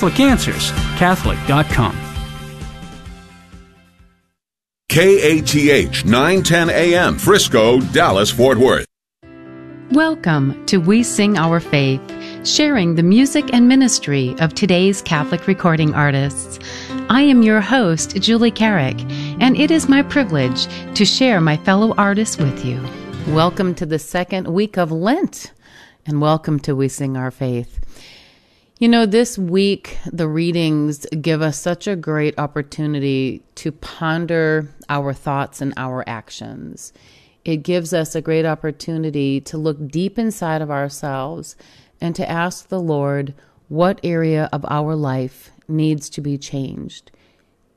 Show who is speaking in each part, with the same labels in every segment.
Speaker 1: Catholic Answers, Catholic.com.
Speaker 2: KATH 910 AM, Frisco, Dallas, Fort Worth.
Speaker 3: Welcome to We Sing Our Faith, sharing the music and ministry of today's Catholic recording artists. I am your host, Julie Carrick, and it is my privilege to share my fellow artists with you. Welcome to the second week of Lent, and welcome to We Sing Our Faith. You know, this week, the readings give us such a great opportunity to ponder our thoughts and our actions. It gives us a great opportunity to look deep inside of ourselves and to ask the Lord what area of our life needs to be changed.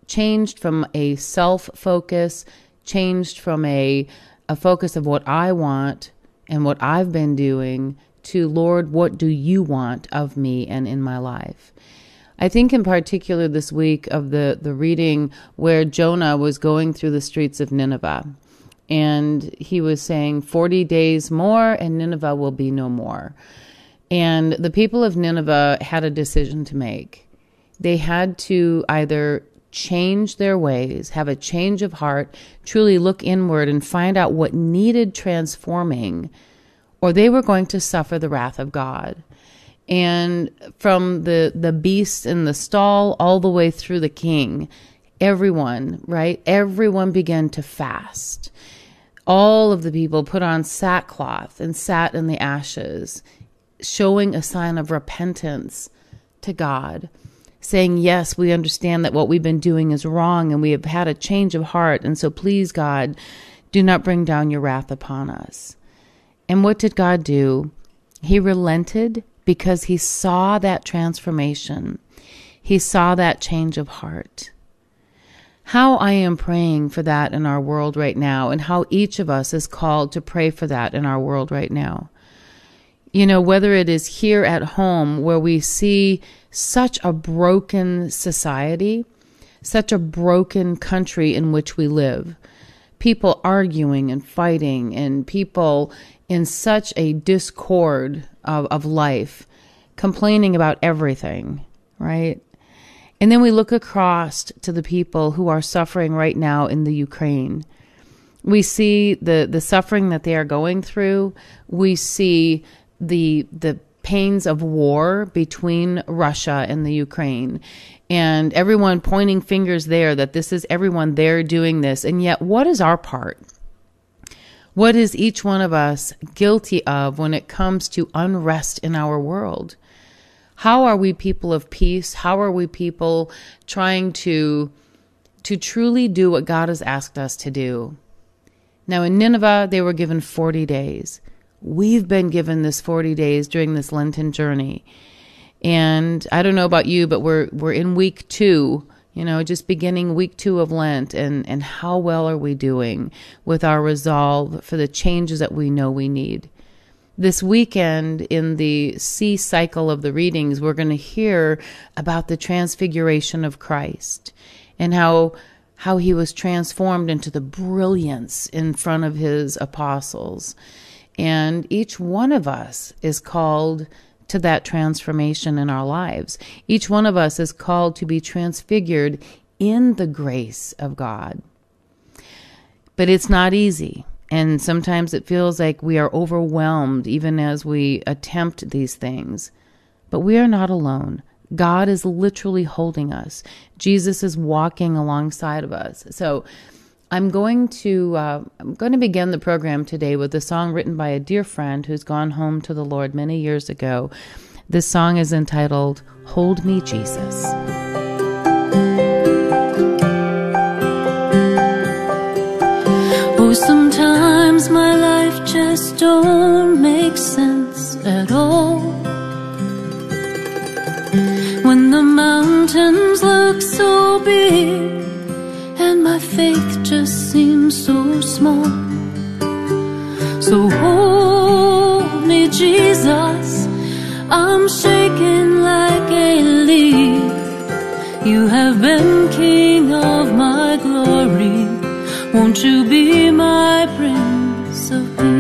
Speaker 3: Changed from a self focus, changed from a, a focus of what I want and what I've been doing to, Lord, what do you want of me and in my life? I think in particular this week of the, the reading where Jonah was going through the streets of Nineveh and he was saying 40 days more and Nineveh will be no more. And the people of Nineveh had a decision to make. They had to either change their ways, have a change of heart, truly look inward and find out what needed transforming or they were going to suffer the wrath of God. And from the, the beast in the stall all the way through the king, everyone, right? Everyone began to fast. All of the people put on sackcloth and sat in the ashes, showing a sign of repentance to God, saying, Yes, we understand that what we've been doing is wrong and we have had a change of heart. And so please, God, do not bring down your wrath upon us. And what did God do? He relented because he saw that transformation. He saw that change of heart. How I am praying for that in our world right now, and how each of us is called to pray for that in our world right now. You know, whether it is here at home where we see such a broken society, such a broken country in which we live, people arguing and fighting, and people in such a discord of, of life, complaining about everything, right? And then we look across to the people who are suffering right now in the Ukraine. We see the, the suffering that they are going through. We see the the pains of war between Russia and the Ukraine. And everyone pointing fingers there that this is everyone there doing this. And yet, what is our part? What is each one of us guilty of when it comes to unrest in our world? How are we people of peace? How are we people trying to to truly do what God has asked us to do? Now in Nineveh they were given 40 days. We've been given this 40 days during this Lenten journey. And I don't know about you, but we're we're in week 2 you know, just beginning week two of Lent and, and how well are we doing with our resolve for the changes that we know we need. This weekend, in the C cycle of the readings, we're going to hear about the transfiguration of Christ and how how he was transformed into the brilliance in front of his apostles. And each one of us is called to that transformation in our lives. Each one of us is called to be transfigured in the grace of God. But it's not easy. And sometimes it feels like we are overwhelmed even as we attempt these things. But we are not alone. God is literally holding us. Jesus is walking alongside of us. So I'm going to uh, I'm going to begin the program today with a song written by a dear friend who's gone home to the Lord many years ago. This song is entitled "Hold Me, Jesus."
Speaker 4: Oh, sometimes my life just don't make sense at all. When the mountains look so big and my faith just seems so small. So hold me, Jesus. I'm shaking like a leaf. You have been King of my glory. Won't you be my Prince of Peace?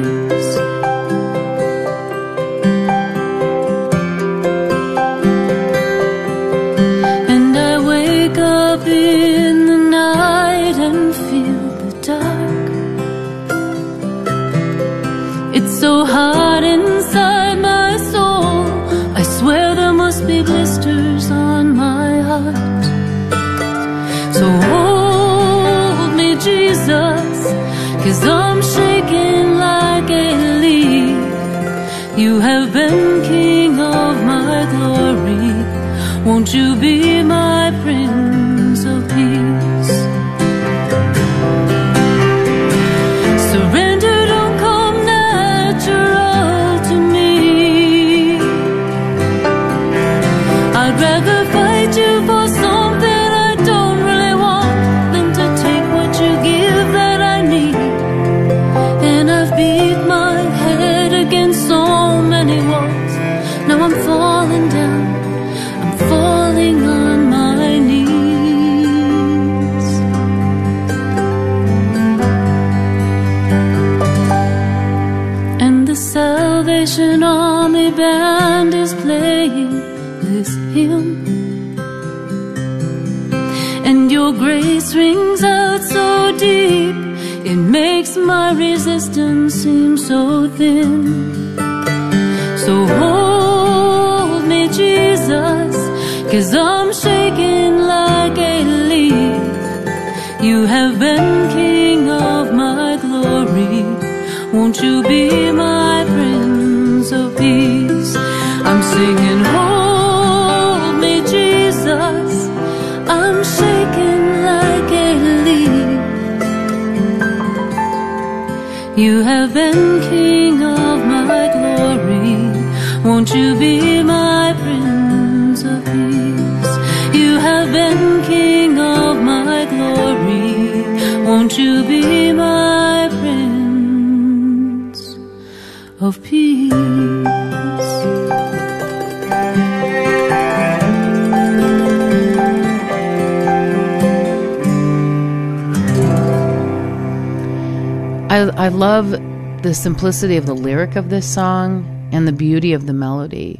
Speaker 3: Simplicity of the lyric of this song and the beauty of the melody.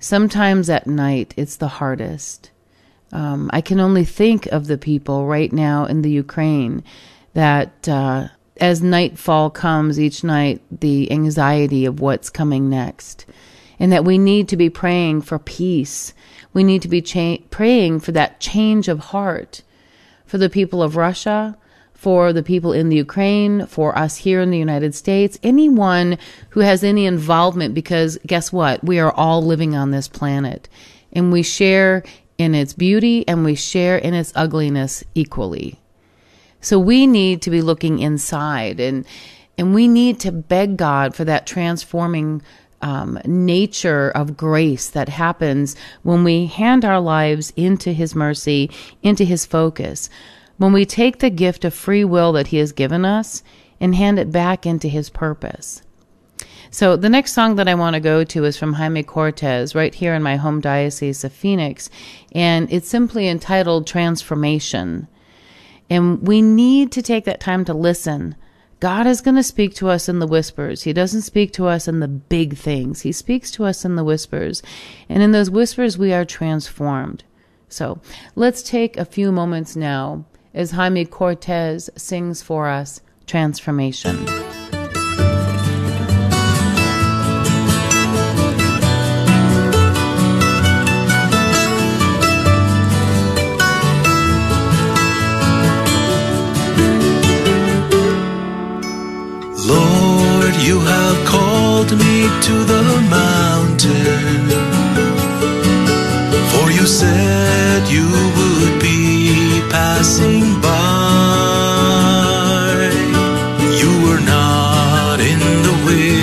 Speaker 3: Sometimes at night, it's the hardest. Um, I can only think of the people right now in the Ukraine that uh, as nightfall comes each night, the anxiety of what's coming next. And that we need to be praying for peace. We need to be cha- praying for that change of heart for the people of Russia, for the people in the Ukraine, for us here in the United States, anyone who has any involvement, because guess what? We are all living on this planet and we share in its beauty and we share in its ugliness equally. So we need to be looking inside and, and we need to beg God for that transforming um, nature of grace that happens when we hand our lives into His mercy, into His focus. When we take the gift of free will that He has given us and hand it back into His purpose. So the next song that I want to go to is from Jaime Cortez, right here in my home diocese of Phoenix, and it's simply entitled Transformation. And we need to take that time to listen. God is going to speak to us in the whispers. He doesn't speak to us in the big things. He speaks to us in the whispers. And in those whispers, we are transformed. So let's take a few moments now as Jaime Cortez sings for us Transformation.
Speaker 5: Lord, you have called me to the mountain. For you said you would passing by. You were not in the wind,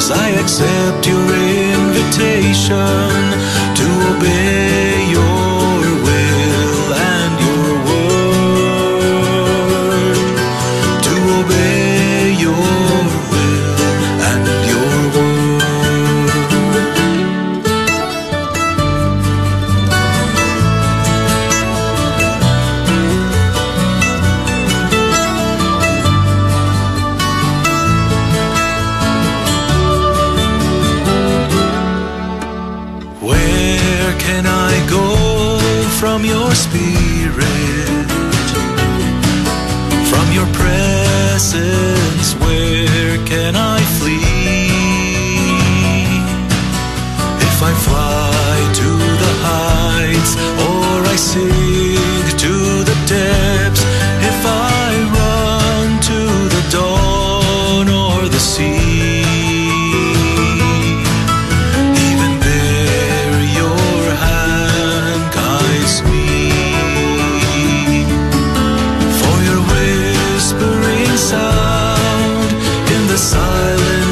Speaker 5: as I accept your invitation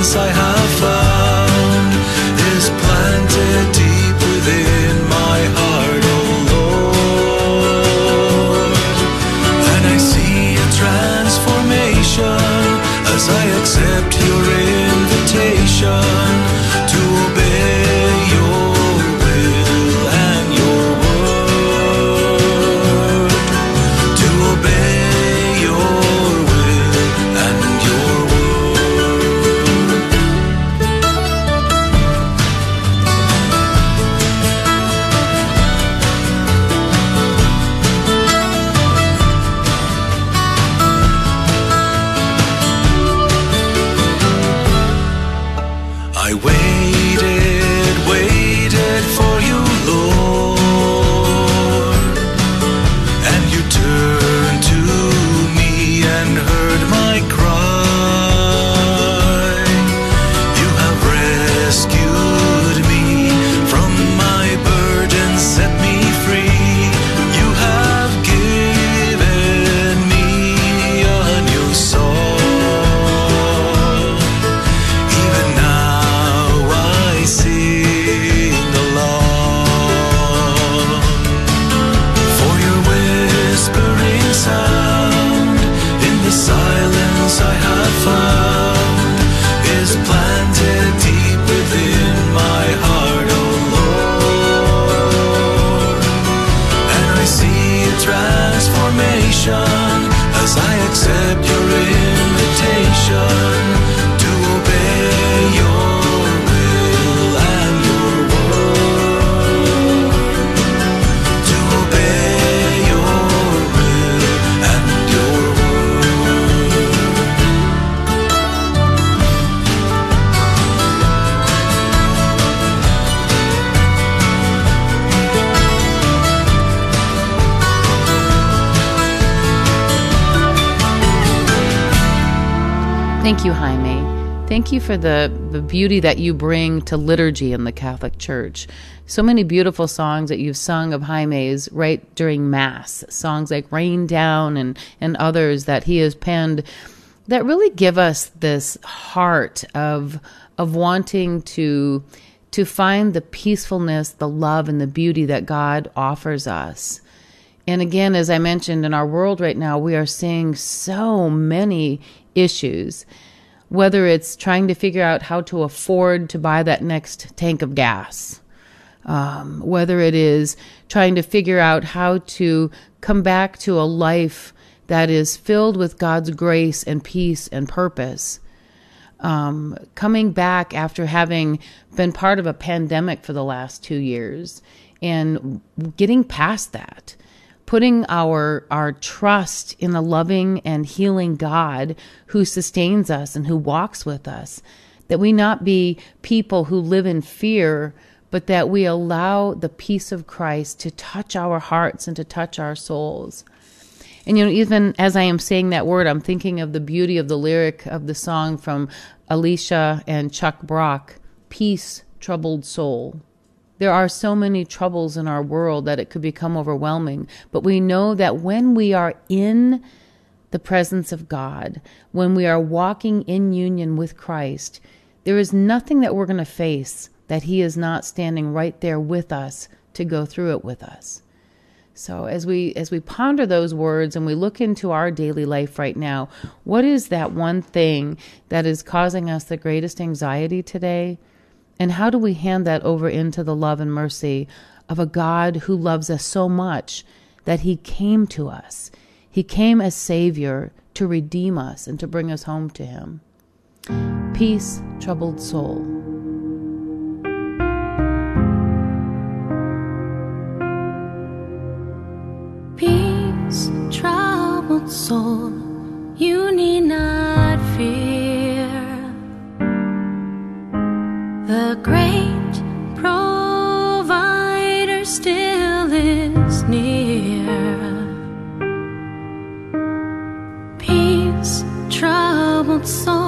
Speaker 5: silence I
Speaker 3: Thank you, Jaime. Thank you for the, the beauty that you bring to liturgy in the Catholic Church. So many beautiful songs that you've sung of Jaime's right during Mass, songs like Rain Down and, and others that he has penned that really give us this heart of of wanting to to find the peacefulness, the love and the beauty that God offers us. And again, as I mentioned, in our world right now, we are seeing so many issues, whether it's trying to figure out how to afford to buy that next tank of gas, um, whether it is trying to figure out how to come back to a life that is filled with God's grace and peace and purpose. Um, coming back after having been part of a pandemic for the last two years and getting past that putting our our trust in the loving and healing God who sustains us and who walks with us that we not be people who live in fear but that we allow the peace of Christ to touch our hearts and to touch our souls. And you know even as I am saying that word I'm thinking of the beauty of the lyric of the song from Alicia and Chuck Brock peace troubled soul there are so many troubles in our world that it could become overwhelming. But we know that when we are in the presence of God, when we are walking in union with Christ, there is nothing that we're going to face that He is not standing right there with us to go through it with us. So as we as we ponder those words and we look into our daily life right now, what is that one thing that is causing us the greatest anxiety today? And how do we hand that over into the love and mercy of a God who loves us so much that he came to us? He came as Savior to redeem us and to bring us home to him. Peace, troubled soul.
Speaker 4: Peace, troubled soul, you need not. The great provider still is near. Peace, troubled soul,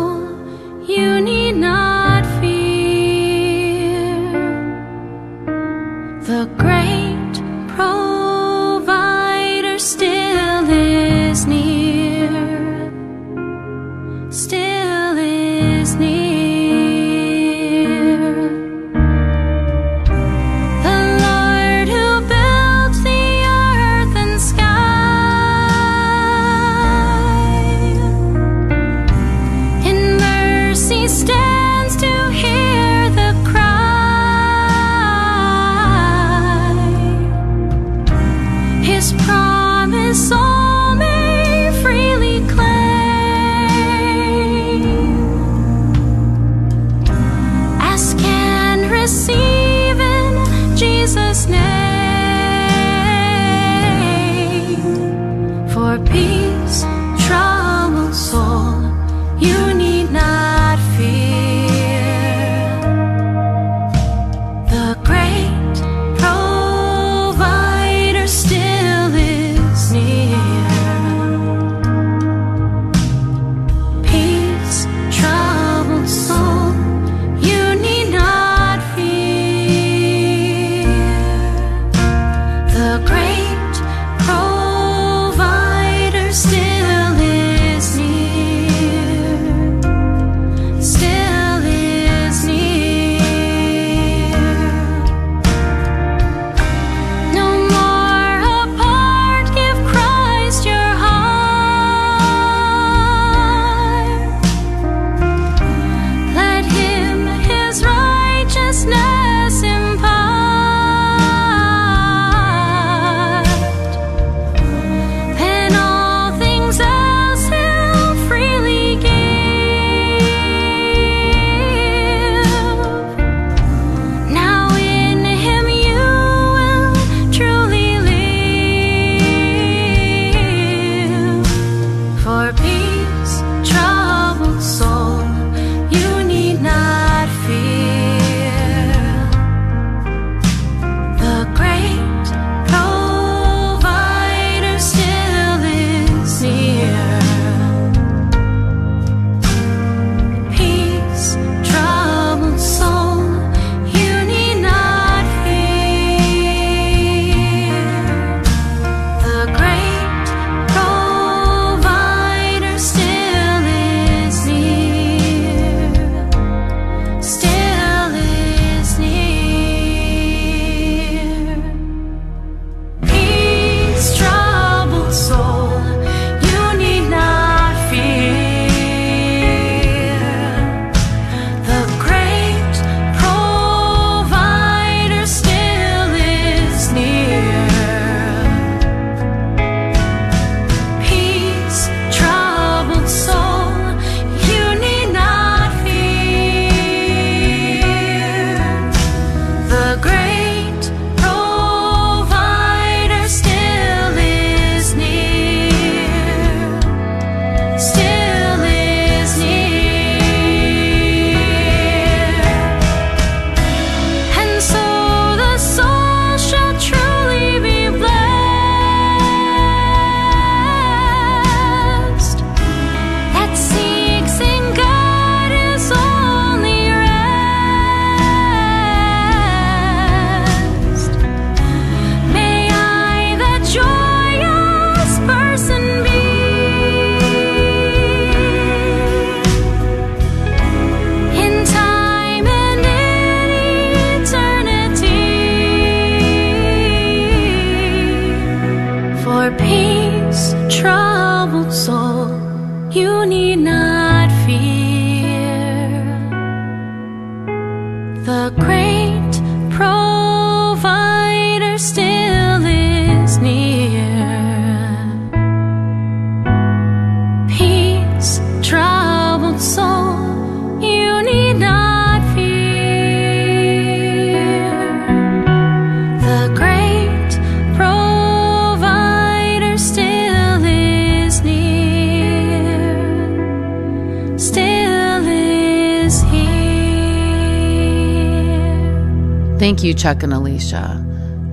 Speaker 3: Thank you, Chuck and Alicia.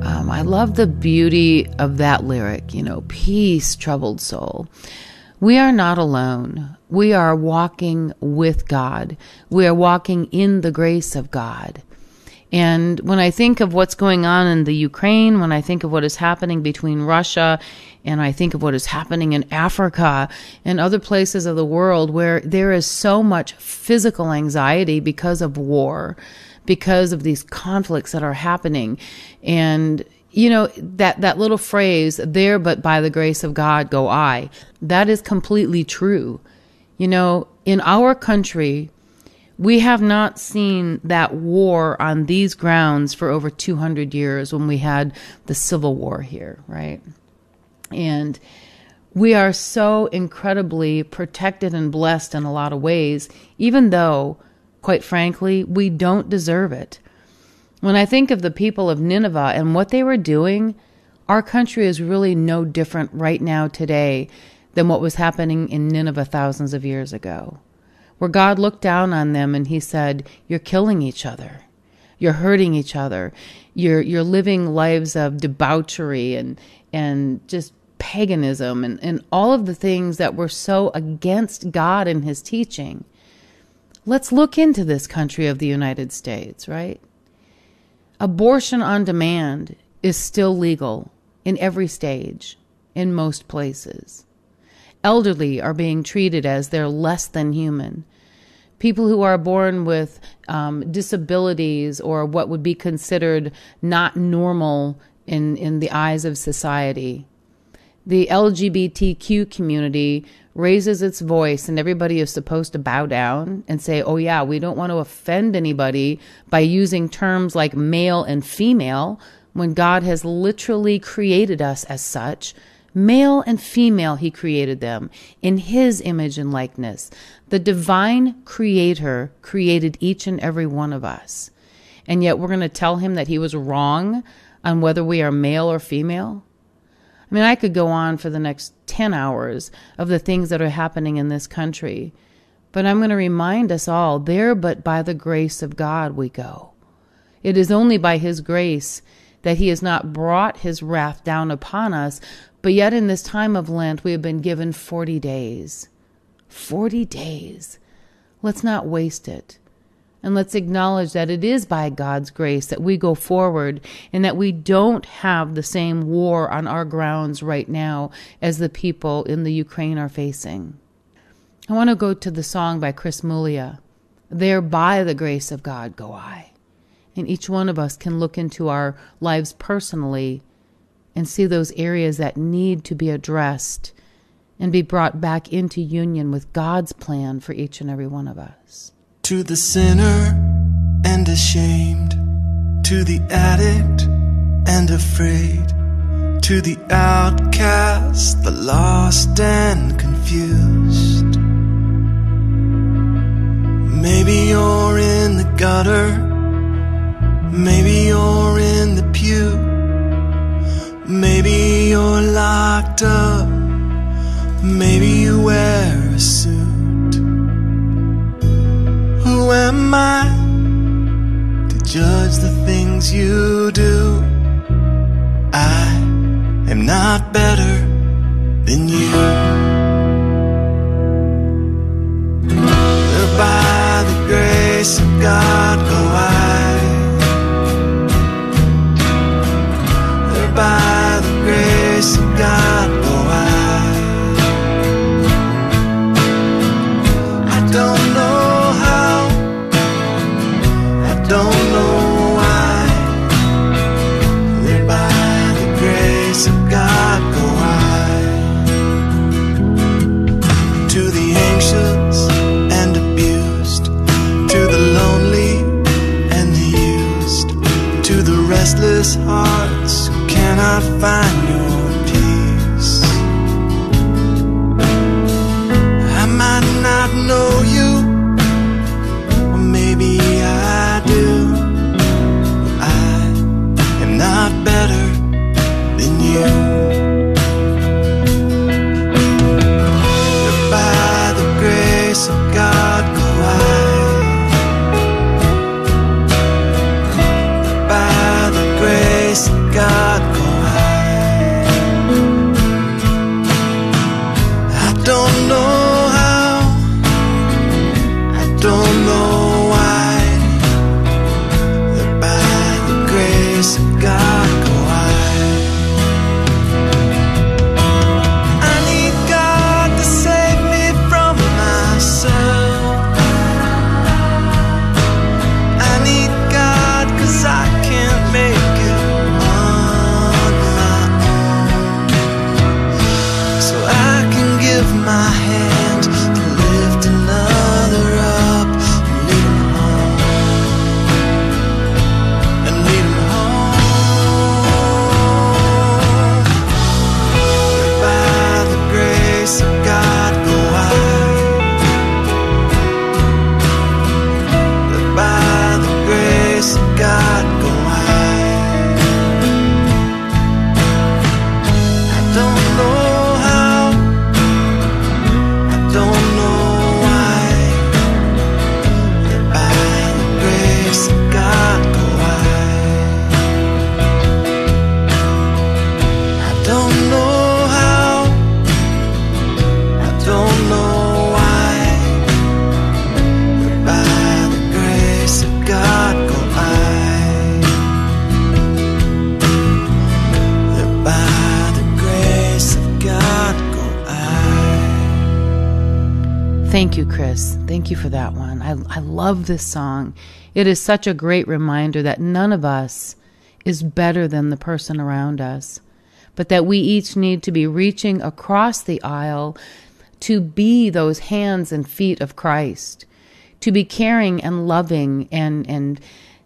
Speaker 3: Um, I love the beauty of that lyric, you know, peace, troubled soul. We are not alone. We are walking with God. We are walking in the grace of God. And when I think of what's going on in the Ukraine, when I think of what is happening between Russia and I think of what is happening in Africa and other places of the world where there is so much physical anxiety because of war, because of these conflicts that are happening. And you know that that little phrase there but by the grace of God go I that is completely true you know in our country we have not seen that war on these grounds for over 200 years when we had the civil war here right and we are so incredibly protected and blessed in a lot of ways even though quite frankly we don't deserve it when I think of the people of Nineveh and what they were doing, our country is really no different right now today than what was happening in Nineveh thousands of years ago, where God looked down on them and he said, You're killing each other. You're hurting each other. You're, you're living lives of debauchery and, and just paganism and, and all of the things that were so against God and his teaching. Let's look into this country of the United States, right? Abortion on demand is still legal in every stage, in most places. Elderly are being treated as they're less than human. People who are born with um, disabilities or what would be considered not normal in, in the eyes of society. The LGBTQ community raises its voice and everybody is supposed to bow down and say, oh, yeah, we don't want to offend anybody by using terms like male and female when God has literally created us as such. Male and female, He created them in His image and likeness. The divine creator created each and every one of us. And yet we're going to tell Him that He was wrong on whether we are male or female? I mean, I could go on for the next 10 hours of the things that are happening in this country, but I'm going to remind us all there, but by the grace of God we go. It is only by His grace that He has not brought His wrath down upon us, but yet in this time of Lent we have been given 40 days. 40 days. Let's not waste it. And let's acknowledge that it is by God's grace that we go forward and that we don't have the same war on our grounds right now as the people in the Ukraine are facing. I want to go to the song by Chris Muglia. There by the grace of God go I. And each one of us can look into our lives personally and see those areas that need to be addressed and be brought back into union with God's plan for each and every one of us.
Speaker 6: To the sinner and ashamed, to the addict and afraid, to the outcast, the lost and confused. Maybe you're in the gutter, maybe you're in the pew, maybe you're locked up, maybe you wear a suit. Who am I to judge the things you do? I am not better than you. But by the grace of God
Speaker 3: love this song. It is such a great reminder that none of us is better than the person around us, but that we each need to be reaching across the aisle to be those hands and feet of Christ, to be caring and loving and, and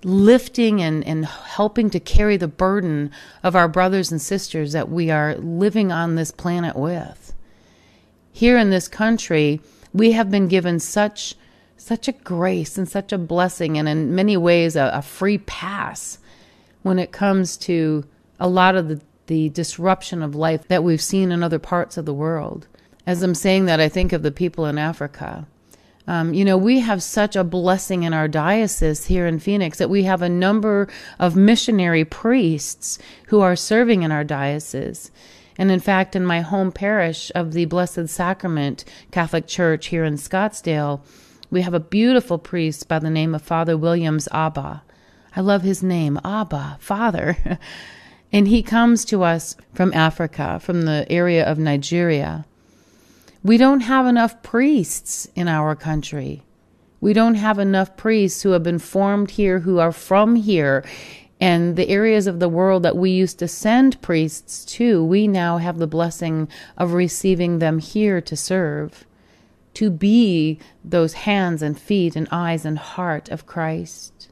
Speaker 3: lifting and, and helping to carry the burden of our brothers and sisters that we are living on this planet with. Here in this country, we have been given such such a grace and such a blessing and in many ways a, a free pass when it comes to a lot of the, the disruption of life that we've seen in other parts of the world. As I'm saying that, I think of the people in Africa. Um, you know, we have such a blessing in our diocese here in Phoenix that we have a number of missionary priests who are serving in our diocese. And in fact, in my home parish of the Blessed Sacrament Catholic Church here in Scottsdale, we have a beautiful priest by the name of Father Williams Abba. I love his name, Abba, Father. and he comes to us from Africa, from the area of Nigeria. We don't have enough priests in our country. We don't have enough priests who have been formed here, who are from here, and the areas of the world that we used to send priests to, we now have the blessing of receiving them here to serve, to be those hands and feet and eyes and heart of Christ.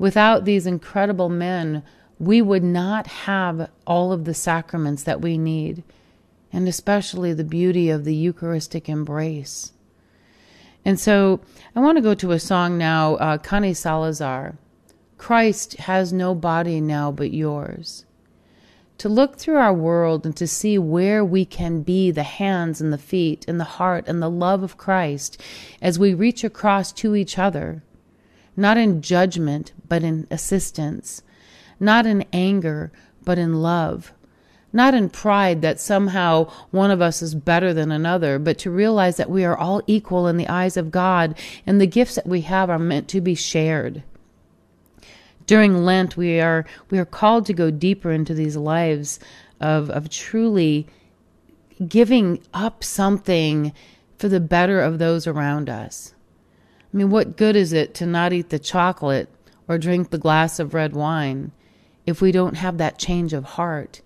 Speaker 3: Without these incredible men, we would not have all of the sacraments that we need, and especially the beauty of the Eucharistic embrace. And so I want to go to a song now, uh, Connie Salazar. Christ has no body now but yours. To look through our world and to see where we can be the hands and the feet and the heart and the love of Christ as we reach across to each other, not in judgment, but in assistance, not in anger, but in love, not in pride that somehow one of us is better than another, but to realize that we are all equal in the eyes of God and the gifts that we have are meant to be shared during Lent, we are we are called to go deeper into these lives of of truly giving up something for the better of those around us. I mean, what good is it to not eat the chocolate or drink the glass of red wine if we don't have that change of heart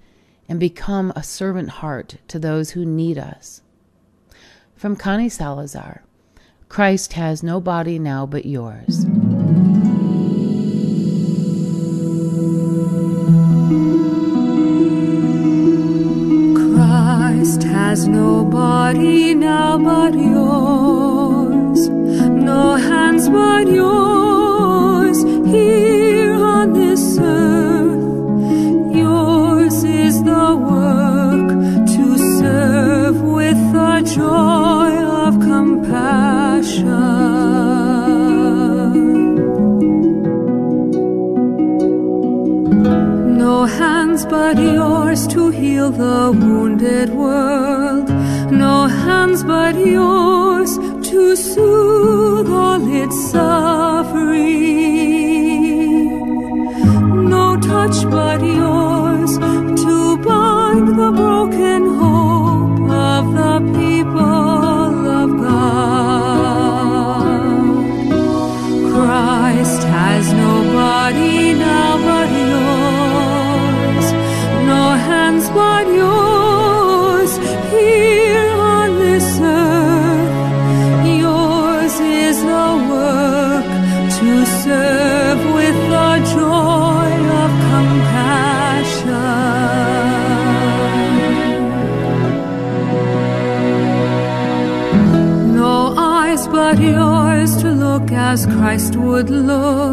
Speaker 3: and become a servant heart to those who need us? From Connie Salazar Christ has no body now but yours.
Speaker 7: Has no body now but yours, no hands but yours. Here but yours to heal the wounded world no hands but yours to soothe all its suffering. No touch but yours to bind the broken hope Christ would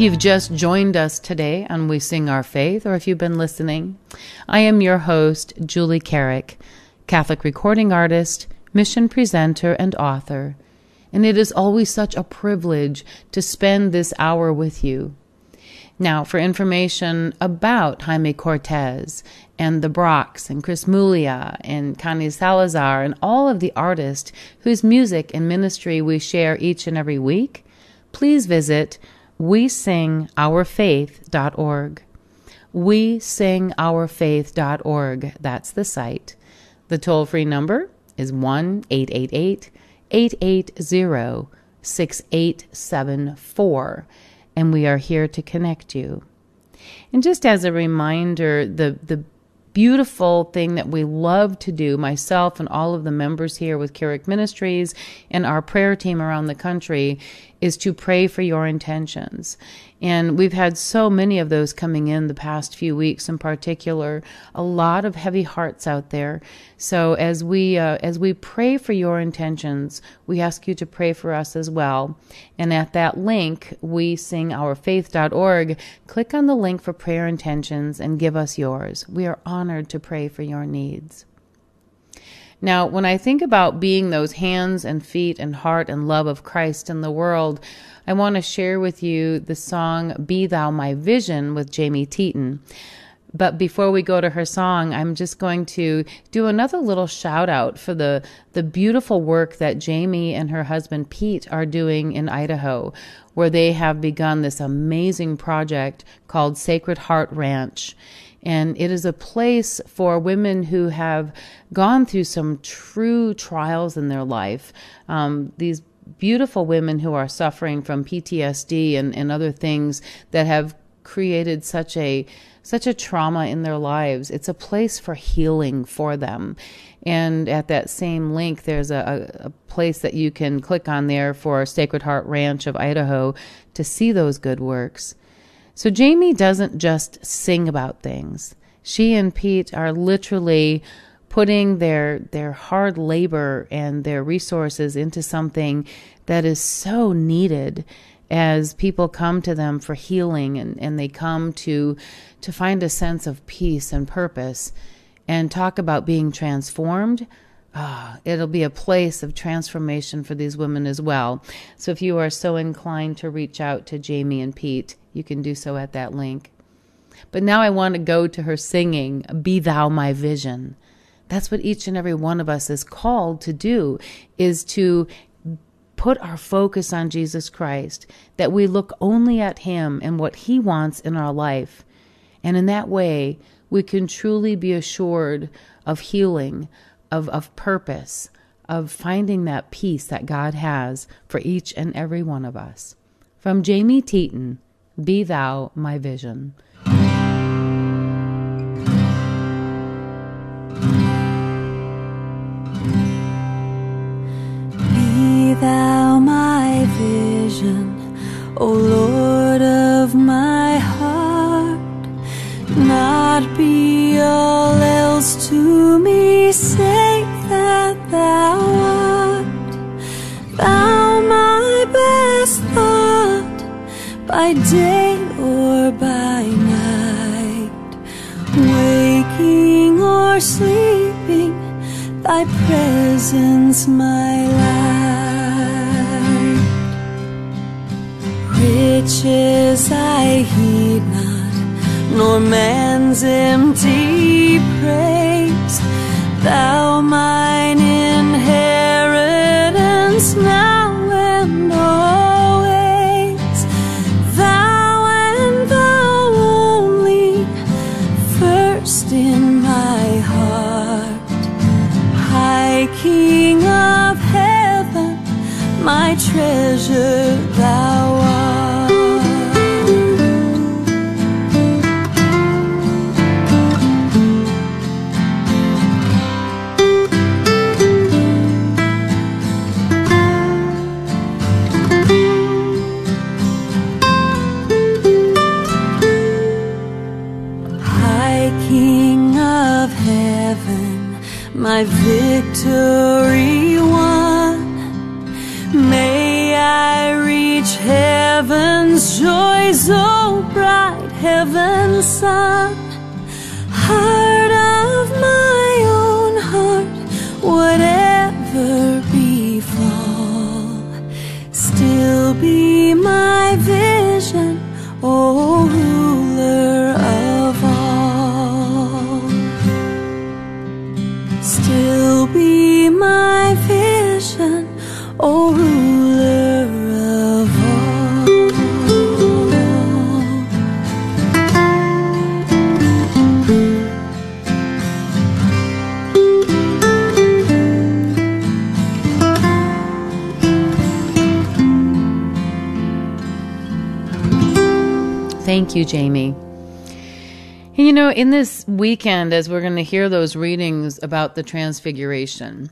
Speaker 3: you've just joined us today on We Sing Our Faith, or if you've been listening, I am your host, Julie Carrick, Catholic recording artist, mission presenter, and author. And it is always such a privilege to spend this hour with you. Now, for information about Jaime Cortez and the Brocks and Chris Muglia and Connie Salazar and all of the artists whose music and ministry we share each and every week, please visit wesingourfaith.org. Wesingourfaith.org. That's the site. The toll free number is 1 888 880 6874. And we are here to connect you. And just as a reminder, the, the beautiful thing that we love to do, myself and all of the members here with Carrick Ministries and our prayer team around the country, is to pray for your intentions. And we've had so many of those coming in the past few weeks, in particular, a lot of heavy hearts out there. So as we uh, as we pray for your intentions, we ask you to pray for us as well. And at that link, we singourfaith.org. Click on the link for prayer intentions and give us yours. We are honored to pray for your needs. Now, when I think about being those hands and feet and heart and love of Christ in the world, I want to share with you the song Be Thou My Vision with Jamie Teton. But before we go to her song, I'm just going to do another little shout out for the, the beautiful work that Jamie and her husband Pete are doing in Idaho, where they have begun this amazing project called Sacred Heart Ranch. And it is a place for women who have gone through some true trials in their life. Um, these beautiful women who are suffering from PTSD and, and other things that have created such a such a trauma in their lives. It's a place for healing for them. And at that same link, there's a, a, a place that you can click on there for Sacred Heart Ranch of Idaho to see those good works. So Jamie doesn't just sing about things. She and Pete are literally putting their their hard labor and their resources into something that is so needed as people come to them for healing and, and they come to to find a sense of peace and purpose and talk about being transformed ah, it'll be a place of transformation for these women as well. So if you are so inclined to reach out to Jamie and Pete, you can do so at that link. But now I want to go to her singing, Be Thou My Vision. That's what each and every one of us is called to do, is to put our focus on Jesus Christ, that we look only at Him and what He wants in our life. And in that way, we can truly be assured of healing, of, of purpose, of finding that peace that God has for each and every one of us. From Jamie Teton, Be Thou My Vision.
Speaker 7: Presence my light. Riches I heed not, nor man's empty praise. Thou victory won. May I reach heaven's joys, so bright heaven's sun.
Speaker 3: You, Jamie. You know, in this weekend, as we're going to hear those readings about the Transfiguration,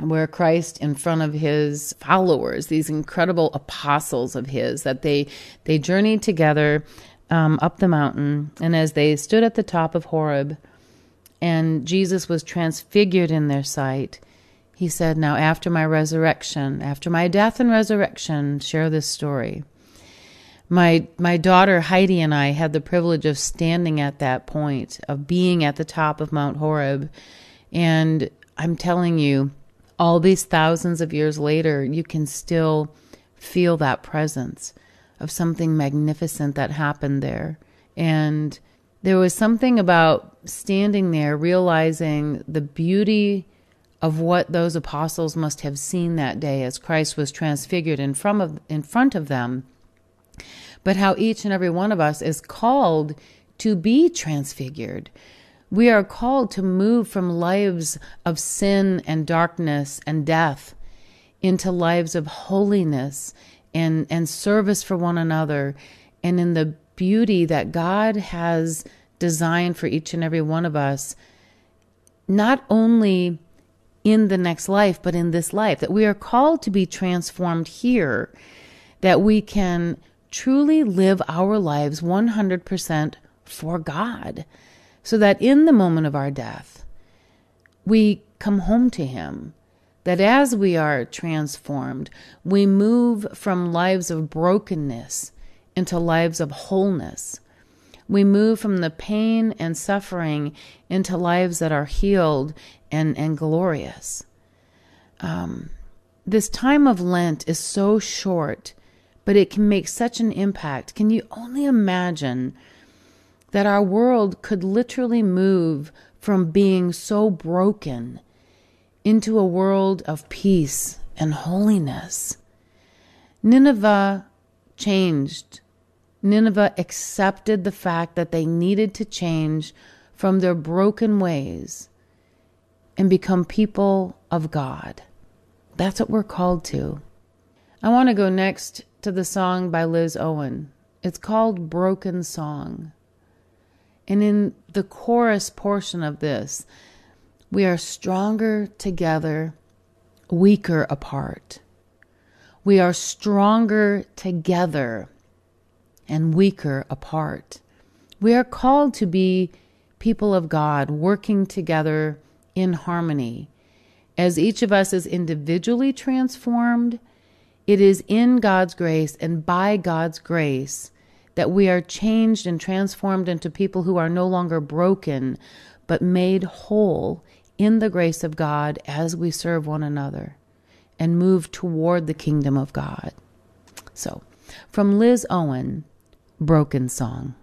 Speaker 3: where Christ, in front of his followers, these incredible apostles of his, that they they journeyed together um, up the mountain, and as they stood at the top of Horeb, and Jesus was transfigured in their sight, he said, "Now, after my resurrection, after my death and resurrection, share this story." My my daughter Heidi and I had the privilege of standing at that point of being at the top of Mount Horeb. And I'm telling you all these thousands of years later you can still feel that presence of something magnificent that happened there. And there was something about standing there realizing the beauty of what those apostles must have seen that day as Christ was transfigured in front of in front of them but how each and every one of us is called to be transfigured. We are called to move from lives of sin and darkness and death into lives of holiness and, and service for one another and in the beauty that God has designed for each and every one of us, not only in the next life, but in this life, that we are called to be transformed here, that we can truly live our lives 100% for God, so that in the moment of our death, we come home to Him. That as we are transformed, we move from lives of brokenness into lives of wholeness. We move from the pain and suffering into lives that are healed and, and glorious. Um, this time of Lent is so short but it can make such an impact. Can you only imagine that our world could literally move from being so broken into a world of peace and holiness? Nineveh changed. Nineveh accepted the fact that they needed to change from their broken ways and become people of God.
Speaker 4: That's what we're called to. I want to go next to the song by Liz Owen. It's called Broken Song. And in the chorus portion of this, we are stronger together, weaker apart. We are stronger together and weaker apart. We are called to be people of God, working together in harmony. As each of us is individually transformed, it is in God's grace and by God's grace that we are changed and transformed into people who are no longer broken, but made whole in the grace of God as we serve one another and move toward the kingdom of God. So, from Liz Owen, Broken Song.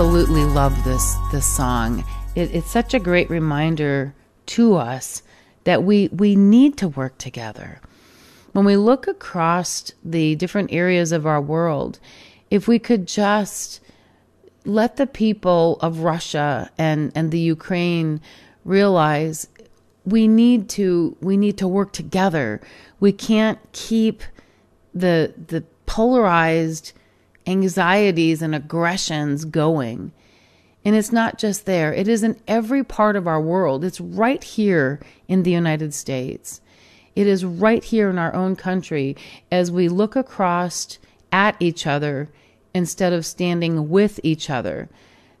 Speaker 3: Absolutely love this this song. It, it's such a great reminder to us that we we need to work together. When we look across the different areas of our world, if we could just let the people of Russia and, and the Ukraine realize we need to we need to work together. We can't keep the the polarized anxieties and aggressions going. And it's not just there, it is in every part of our world. It's right here in the United States. It is right here in our own country as we look across at each other instead of standing with each other.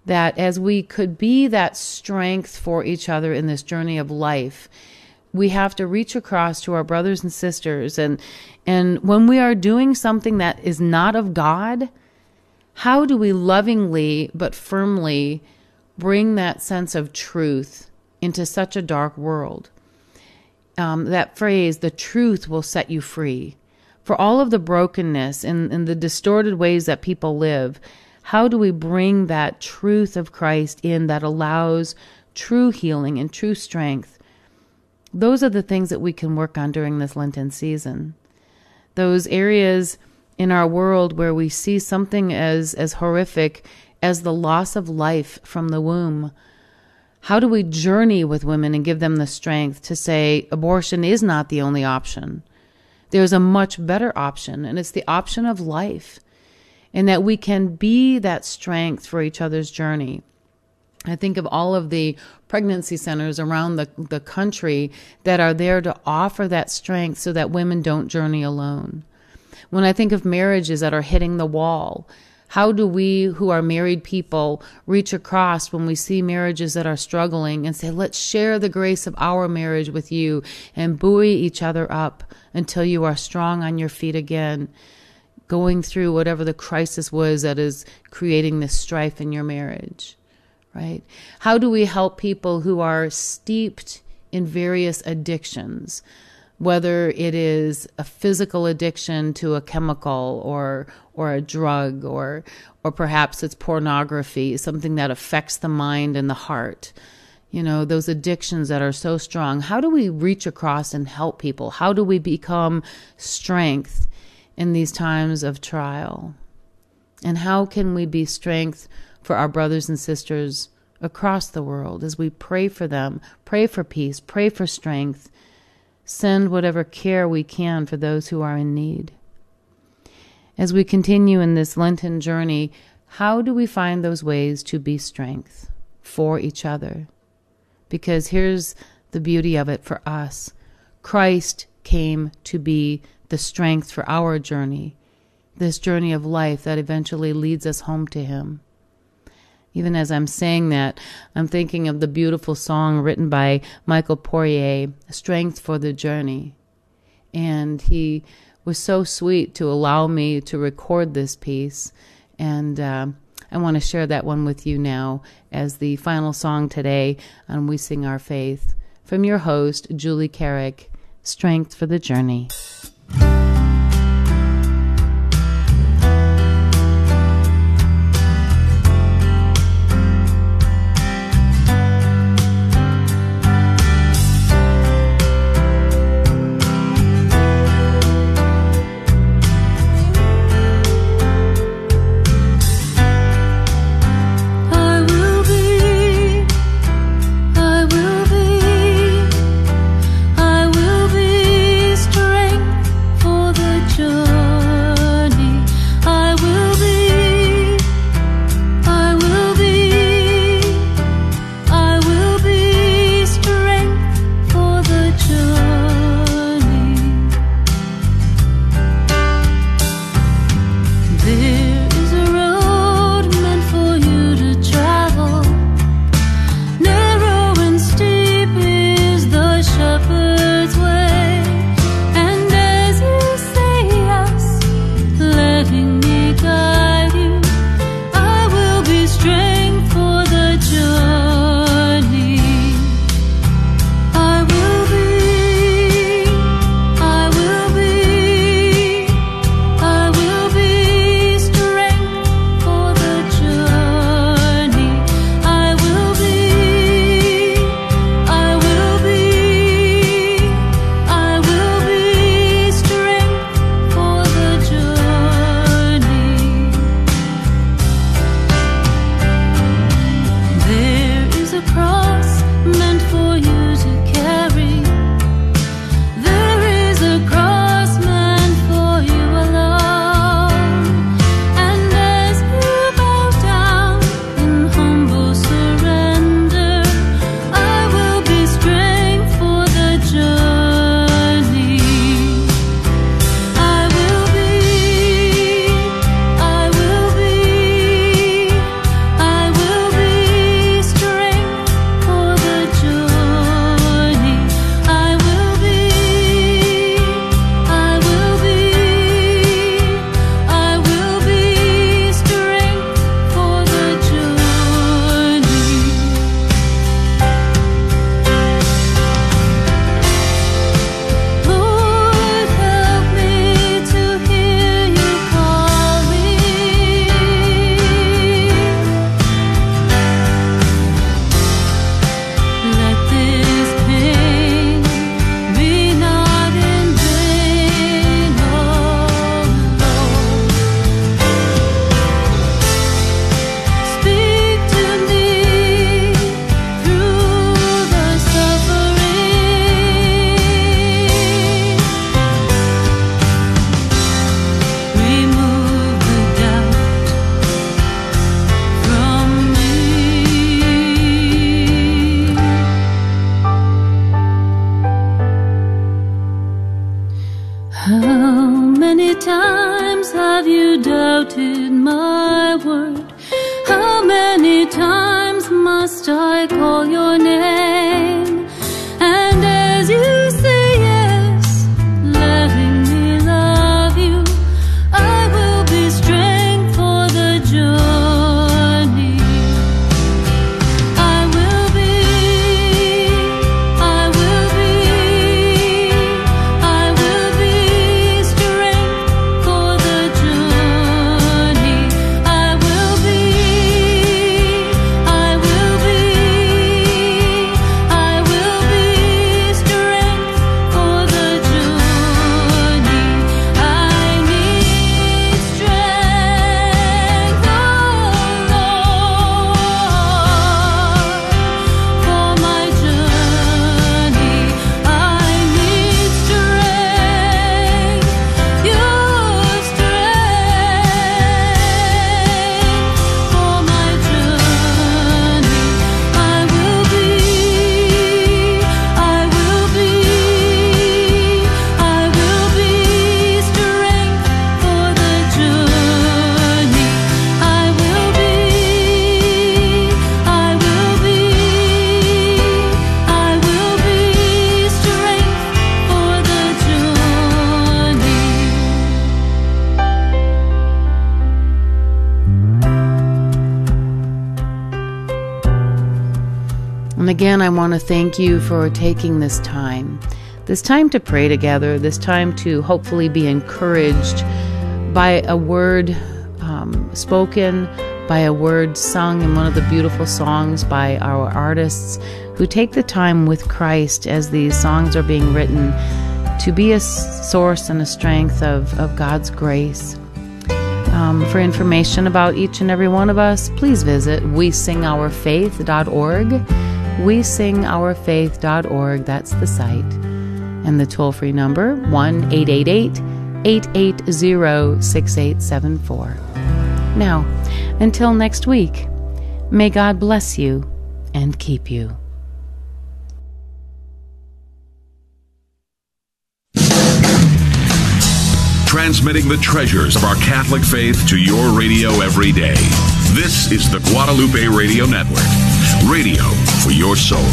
Speaker 3: That as we could be that strength for each other in this journey of life, we have to reach across to our brothers and sisters and and when we are doing something that is not of God, how do we lovingly but firmly bring that sense of truth into such a dark world? Um, that phrase, the truth will set you free. For all of the brokenness and, and the distorted ways that people live, how do we bring that truth of Christ in that allows true healing and true strength? Those are the things that we can work on during this Lenten season. Those areas in our world where we see something as, as horrific as the loss of life from the womb. How do we journey with women and give them the strength to say abortion is not the only option? There's a much better option, and it's the option of life, and that we can be that strength for each other's journey. I think of all of the pregnancy centers around the, the country that are there to offer that strength so that women don't journey alone. When I think of marriages that are hitting the wall, how do we who are married people reach across when we see marriages that are struggling and say, let's share the grace of our marriage with you and buoy each other up until you are strong on your feet again, going through whatever the crisis was that is creating this strife in your marriage, right? How do we help people who are steeped in various addictions? whether it is a physical addiction to a chemical or or a drug or or perhaps it's pornography, something that affects the mind and the heart. You know, those addictions that are so strong. How do we reach across and help people? How do we become strength in these times of trial? And how can we be strength for our brothers and sisters across the world as we pray for them, pray for peace, pray for strength, send whatever care we can for those who are in need. As we continue in this Lenten journey, how do we find those ways to be strength for each other? Because here's the beauty of it for us Christ came to be the strength for our journey, this journey of life that eventually leads us home to Him. Even as I'm saying that, I'm thinking of the beautiful song written by Michael Poirier, Strength for the Journey. And he was so sweet to allow me to record this piece. And uh, I want to share that one with you now as the final song today on We Sing Our Faith. From your host, Julie Carrick, Strength for the Journey. Again, I want to thank you for taking this time. This time to pray together, this time to hopefully be encouraged by a word um, spoken, by a word sung in one of the beautiful songs by our artists who take the time with Christ as these songs are being written to be a source and a strength of, of God's grace. Um, for information about each and every one of us, please visit wesingourfaith.org. Wesingourfaith.org, that's the site. And the toll free number, 1 888 880 6874. Now, until next week, may God bless you and keep you.
Speaker 2: Transmitting the treasures of our Catholic faith to your radio every day. This is the Guadalupe Radio Network. Radio for your soul.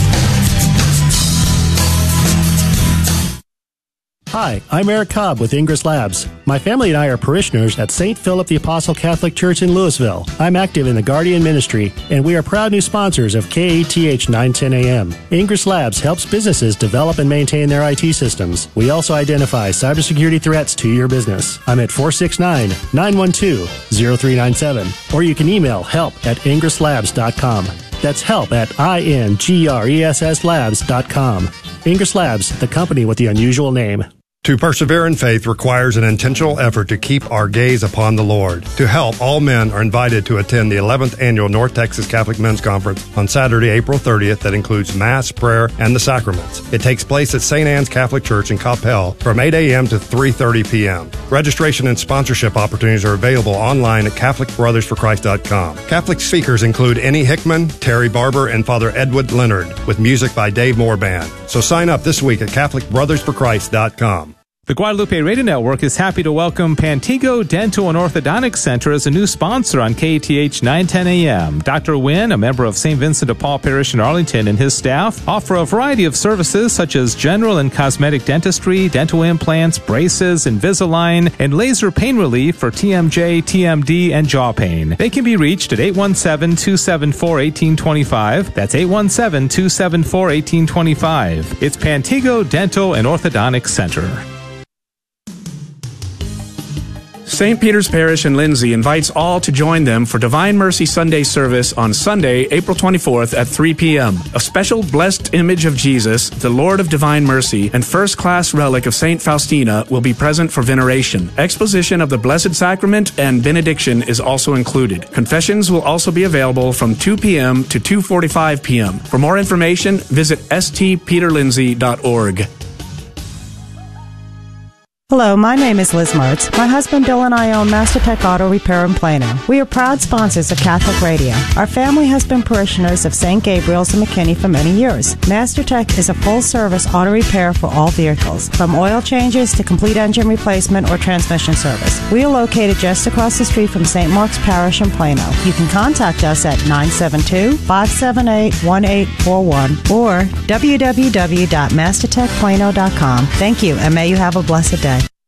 Speaker 8: Hi, I'm Eric Cobb with Ingress Labs. My family and I are parishioners at St. Philip the Apostle Catholic Church in Lewisville. I'm active in the Guardian Ministry, and we are proud new sponsors of KATH 910 AM. Ingress Labs helps businesses develop and maintain their IT systems. We also identify cybersecurity threats to your business. I'm at 469 912 0397, or you can email help at ingresslabs.com. That's help at I N G R E S S labs.com. Ingress Labs, the company with the unusual name.
Speaker 9: To persevere in faith requires an intentional effort to keep our gaze upon the Lord. To help, all men are invited to attend the 11th annual North Texas Catholic Men's Conference on Saturday, April 30th that includes Mass, prayer, and the sacraments. It takes place at St. Anne's Catholic Church in Coppell from 8 a.m. to 3.30 p.m. Registration and sponsorship opportunities are available online at CatholicBrothersForChrist.com. Catholic speakers include Annie Hickman, Terry Barber, and Father Edward Leonard with music by Dave Moore Band. So sign up this week at CatholicBrothersForChrist.com.
Speaker 10: The Guadalupe Radio Network is happy to welcome Pantego Dental and Orthodontic Center as a new sponsor on KATH 910 AM. Dr. Wynn, a member of St. Vincent de Paul Parish in Arlington, and his staff offer a variety of services such as general and cosmetic dentistry, dental implants, braces, Invisalign, and laser pain relief for TMJ, TMD, and jaw pain. They can be reached at 817-274-1825. That's 817-274-1825. It's Pantego Dental and Orthodontic Center.
Speaker 11: St. Peter's Parish in Lindsay invites all to join them for Divine Mercy Sunday service on Sunday, April 24th at 3 p.m. A special blessed image of Jesus, the Lord of Divine Mercy, and first class relic of St. Faustina will be present for veneration. Exposition of the Blessed Sacrament and benediction is also included. Confessions will also be available from 2 p.m. to 2:45 p.m. For more information, visit stpeterlindsay.org.
Speaker 12: Hello, my name is Liz Mertz. My husband Bill and I own MasterTech Auto Repair in Plano. We are proud sponsors of Catholic Radio. Our family has been parishioners of St. Gabriel's and McKinney for many years. MasterTech is a full service auto repair for all vehicles, from oil changes to complete engine replacement or transmission service. We are located just across the street from St. Mark's Parish in Plano. You can contact us at 972 578 1841 or www.mastertechplano.com. Thank you, and may you have a blessed day.